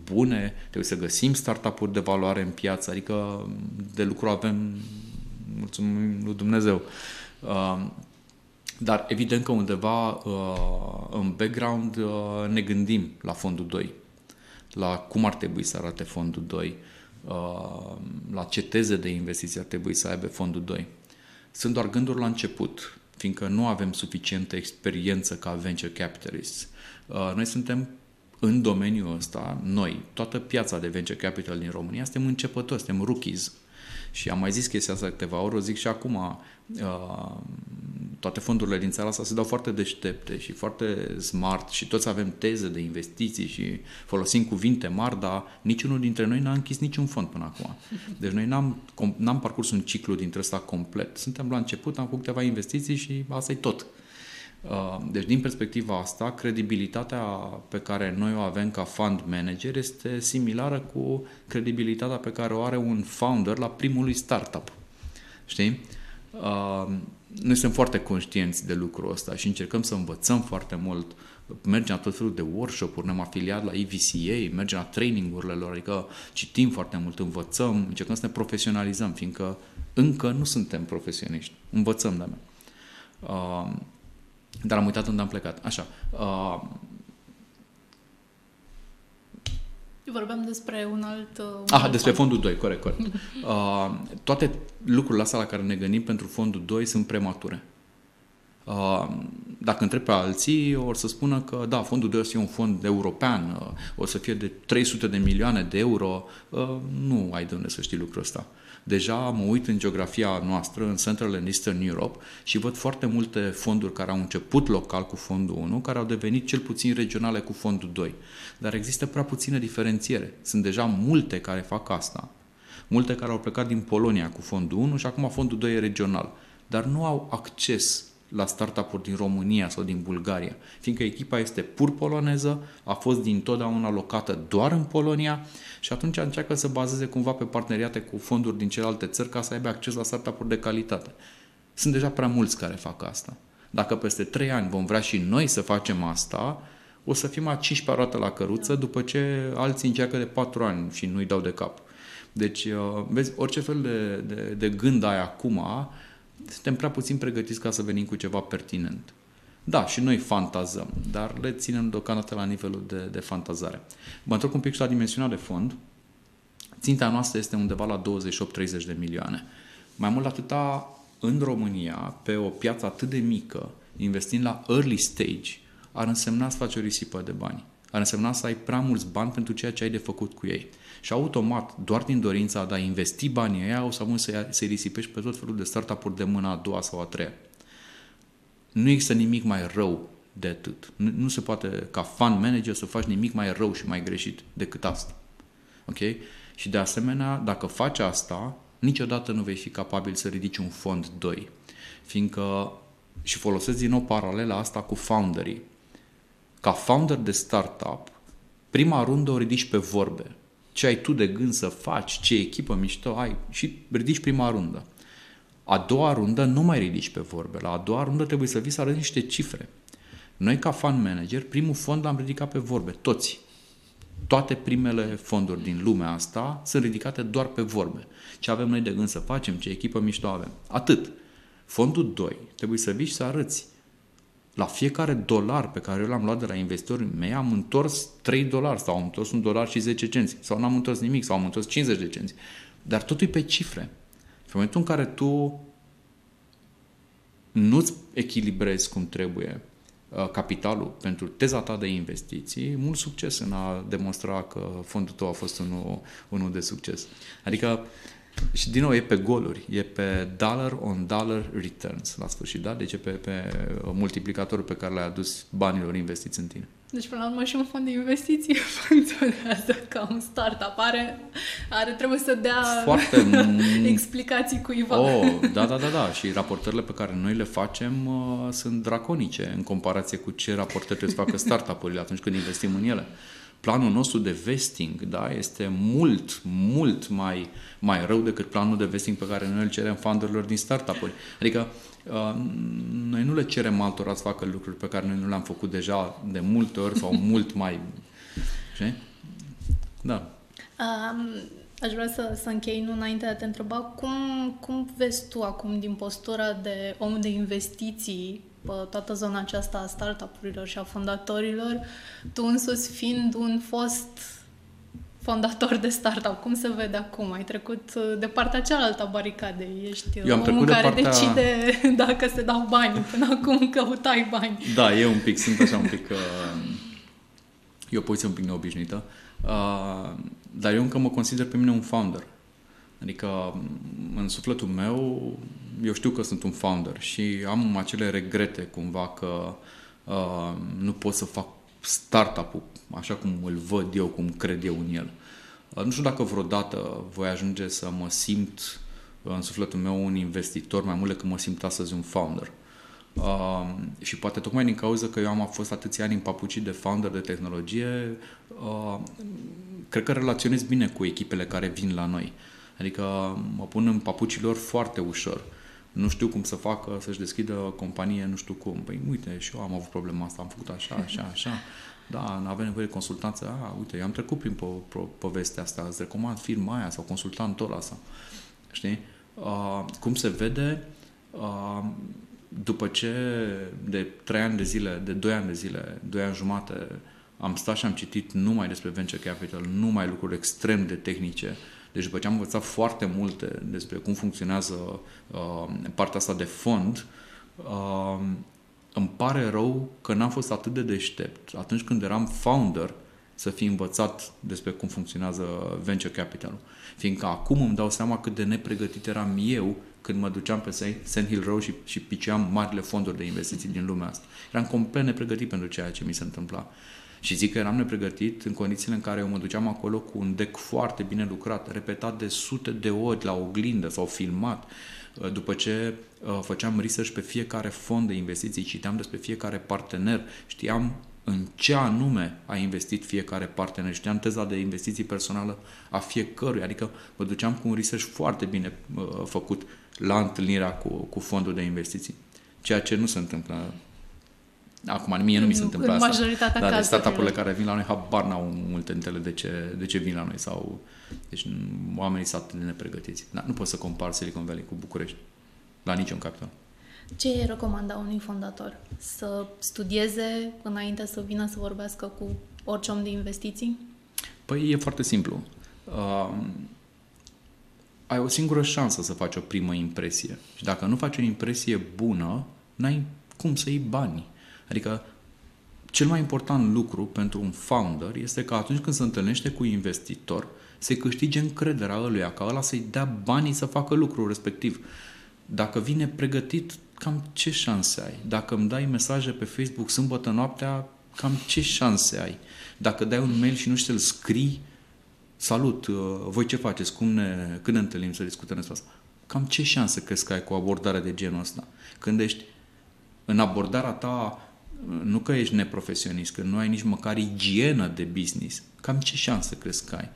bune, trebuie să găsim startup-uri de valoare în piață, adică de lucru avem, mulțumim lui Dumnezeu. Uh, dar evident că undeva uh, în background uh, ne gândim la fondul 2, la cum ar trebui să arate fondul 2, uh, la ce teze de investiții ar trebui să aibă fondul 2 sunt doar gânduri la început, fiindcă nu avem suficientă experiență ca venture capitalists. Uh, noi suntem în domeniul ăsta, noi, toată piața de venture capital din România, suntem începători, suntem rookies. Și am mai zis chestia asta câteva ori, o zic și acum, uh, toate fondurile din țara asta se dau foarte deștepte și foarte smart și toți avem teze de investiții și folosim cuvinte mari, dar niciunul dintre noi n-a închis niciun fond până acum. Deci noi n-am, n-am parcurs un ciclu dintre ăsta complet. Suntem la început, am făcut câteva investiții și asta e tot. Uh, deci, din perspectiva asta, credibilitatea pe care noi o avem ca fund manager este similară cu credibilitatea pe care o are un founder la primului startup. Știi? Uh, noi suntem foarte conștienți de lucrul ăsta și încercăm să învățăm foarte mult. Mergem la tot felul de workshop-uri, ne-am afiliat la EVCA, mergem la training-urile lor, adică citim foarte mult, învățăm, încercăm să ne profesionalizăm, fiindcă încă nu suntem profesioniști. Învățăm de-a uh, dar am uitat unde am plecat. Așa. Uh, Vorbeam despre un alt... Uh, un Aha, alt despre fond. fondul 2, corect, corect. *laughs* Uh, toate lucrurile astea la care ne gândim pentru fondul 2 sunt premature. Uh, dacă întreb pe alții, o să spună că da, fondul 2 o să fie un fond european, uh, o să fie de 300 de milioane de euro. Uh, nu ai de unde să știi lucrul ăsta. Deja mă uit în geografia noastră, în Central and Eastern Europe și văd foarte multe fonduri care au început local cu fondul 1, care au devenit cel puțin regionale cu fondul 2. Dar există prea puțină diferențiere. Sunt deja multe care fac asta. Multe care au plecat din Polonia cu fondul 1 și acum fondul 2 e regional. Dar nu au acces la startup-uri din România sau din Bulgaria, fiindcă echipa este pur poloneză, a fost din totdeauna locată doar în Polonia și atunci încearcă să bazeze cumva pe parteneriate cu fonduri din celelalte țări ca să aibă acces la startup-uri de calitate. Sunt deja prea mulți care fac asta. Dacă peste 3 ani vom vrea și noi să facem asta, o să fim a 15 roată la căruță după ce alții încearcă de 4 ani și nu-i dau de cap. Deci, uh, vezi, orice fel de, de, de gând ai acum, suntem prea puțin pregătiți ca să venim cu ceva pertinent. Da, și noi fantazăm, dar le ținem deocamdată la nivelul de, de fantazare. Mă întorc un pic și la dimensiunea de fond. Ținta noastră este undeva la 28-30 de milioane. Mai mult atâta, în România, pe o piață atât de mică, investind la early stage, ar însemna să faci o risipă de bani. Ar însemna să ai prea mulți bani pentru ceea ce ai de făcut cu ei. Și automat, doar din dorința de a investi banii ăia, o să ajungi să să risipești pe tot felul de startup-uri de mâna a doua sau a treia. Nu există nimic mai rău de atât. Nu, nu se poate ca fan manager să faci nimic mai rău și mai greșit decât asta. Ok? Și de asemenea, dacă faci asta, niciodată nu vei fi capabil să ridici un fond 2. Fiindcă, și folosesc din nou paralela asta cu founderii. Ca founder de startup, prima rundă o ridici pe vorbe. Ce ai tu de gând să faci, ce echipă mișto ai și ridici prima rundă. A doua rundă nu mai ridici pe vorbe. La a doua rundă trebuie să vii să arăți niște cifre. Noi, ca fund manager, primul fond l-am ridicat pe vorbe, toți. Toate primele fonduri din lumea asta sunt ridicate doar pe vorbe. Ce avem noi de gând să facem, ce echipă mișto avem. Atât. Fondul 2 trebuie să vii și să arăți. La fiecare dolar pe care eu l-am luat de la investitorii mei, am întors 3 dolari sau am întors un dolar și 10 cenți sau n-am întors nimic sau am întors 50 de cenți. Dar totul e pe cifre. În momentul în care tu nu-ți echilibrezi cum trebuie Uh, capitalul pentru teza ta de investiții, mult succes în a demonstra că fondul tău a fost unul, unul de succes. Adică, și din nou e pe goluri, e pe dollar on dollar returns la sfârșit, da? Deci e pe, pe multiplicatorul pe care l-ai adus banilor investiți în tine. Deci, până la urmă, și un fond de investiții *laughs* funcționează ca un startup. Are, are trebuie să dea Foarte *laughs* explicații cuiva. Oh, *laughs* da, da, da, da. Și raportările pe care noi le facem uh, sunt draconice în comparație cu ce raportări trebuie să facă startup-urile atunci când investim în ele planul nostru de vesting da, este mult, mult mai, mai rău decât planul de vesting pe care noi îl cerem funderilor din startup-uri. Adică uh, noi nu le cerem altora să facă lucruri pe care noi nu le-am făcut deja de multe ori sau *laughs* mult mai... Știi? Da. Um, aș vrea să, să închei nu înainte de a te întreba cum, cum vezi tu acum din postura de om de investiții pe toată zona aceasta a startup-urilor și a fondatorilor, tu însuți fiind un fost fondator de startup. Cum se vede acum? Ai trecut uh, de partea cealaltă a baricadei. Ești Eu am omul care de partea... decide *laughs* dacă se dau bani. Până acum căutai bani. Da, e un pic, sunt așa un pic... Uh, e o poziție un pic neobișnuită. Uh, dar eu încă mă consider pe mine un founder. Adică, în sufletul meu, eu știu că sunt un founder și am acele regrete cumva că uh, nu pot să fac startup-ul așa cum îl văd eu, cum cred eu în el. Uh, nu știu dacă vreodată voi ajunge să mă simt uh, în sufletul meu un investitor mai mult decât mă simt astăzi un founder. Uh, și poate tocmai din cauza că eu am fost atâția ani în papucii de founder de tehnologie, uh, cred că relaționez bine cu echipele care vin la noi. Adică mă pun în papucilor foarte ușor. Nu știu cum să facă, să-și deschidă companie, nu știu cum. Păi uite, și eu am avut problema asta, am făcut așa, așa, așa. Da, nu avem nevoie de consultanță. A, uite, eu am trecut prin po- po- povestea asta, îți recomand firma aia sau consultantul ăla sau... Știi? Uh, cum se vede, uh, după ce de 3 ani de zile, de 2 ani de zile, 2 ani jumate, am stat și am citit numai despre venture capital, numai lucruri extrem de tehnice, deci după ce am învățat foarte multe despre cum funcționează uh, partea asta de fond, uh, îmi pare rău că n-am fost atât de deștept atunci când eram founder să fi învățat despre cum funcționează venture capital. Fiindcă acum îmi dau seama cât de nepregătit eram eu când mă duceam pe Sand Hill Road și, și piceam marile fonduri de investiții din lumea asta. Eram complet nepregătit pentru ceea ce mi se întâmpla. Și zic că eram nepregătit în condițiile în care eu mă duceam acolo cu un deck foarte bine lucrat, repetat de sute de ori la oglindă sau filmat. Uh, după ce uh, făceam research pe fiecare fond de investiții, citeam despre fiecare partener, știam în ce anume a investit fiecare partener, știam teza de investiții personală a fiecărui, adică mă duceam cu un research foarte bine uh, făcut la întâlnirea cu, cu fondul de investiții. Ceea ce nu se întâmplă Acum, mie nu mi se întâmplă asta. Majoritatea Dar de startup-urile care vin la noi, habar n-au multe dintre de ce, de ce vin la noi. sau Deci oamenii sunt atât de nepregătiți. Da, nu poți să compar Silicon Valley cu București. La niciun capital. Ce e recomanda unui fondator? Să studieze înainte să vină să vorbească cu orice om de investiții? Păi e foarte simplu. Uh, ai o singură șansă să faci o primă impresie. Și dacă nu faci o impresie bună, n-ai cum să iei bani. Adică cel mai important lucru pentru un founder este că atunci când se întâlnește cu investitor, se câștige încrederea ăluia, ca ăla să-i dea banii să facă lucrul respectiv. Dacă vine pregătit, cam ce șanse ai? Dacă îmi dai mesaje pe Facebook sâmbătă noaptea, cam ce șanse ai? Dacă dai un mail și nu știi să-l scrii, salut, uh, voi ce faceți, cum ne, când ne întâlnim să discutăm despre asta? Cam ce șanse crezi că ai cu o abordare de genul ăsta? Când ești în abordarea ta, uh, nu că ești neprofesionist, că nu ai nici măcar igienă de business, cam ce șanse crezi că ai?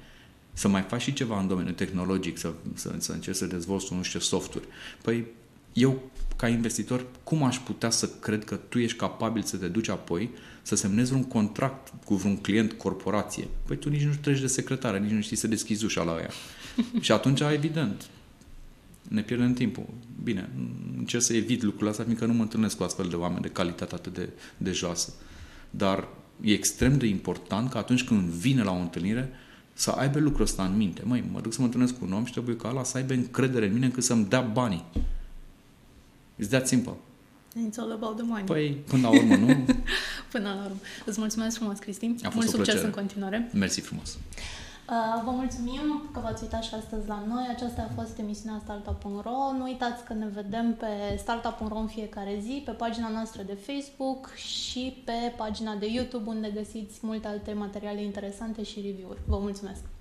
Să mai faci și ceva în domeniul tehnologic, să, să, să încerci să dezvolți nu știu softuri. Păi eu, ca investitor, cum aș putea să cred că tu ești capabil să te duci apoi să semnezi un contract cu vreun client, corporație? Păi tu nici nu treci de secretară, nici nu știi să deschizi ușa la ea. *laughs* și atunci, evident, ne pierdem timpul. Bine, încerc să evit lucrul ăsta, fiindcă nu mă întâlnesc cu astfel de oameni de calitate atât de, de joasă. Dar e extrem de important că atunci când vine la o întâlnire, să aibă lucrul ăsta în minte. Măi, mă duc să mă întâlnesc cu un om și trebuie ca ăla să aibă încredere în mine încât să-mi dea banii. It's that simple. It's all about the money. Păi, până la urmă, nu? *laughs* până la urmă. Îți mulțumesc frumos, Cristi. A fost Mult o succes plăcere. în continuare. Mersi frumos. Uh, vă mulțumim că v-ați uitat și astăzi la noi. Aceasta a fost emisiunea Startup.ro. Nu uitați că ne vedem pe Startup.ro în fiecare zi, pe pagina noastră de Facebook și pe pagina de YouTube, unde găsiți multe alte materiale interesante și review-uri. Vă mulțumesc!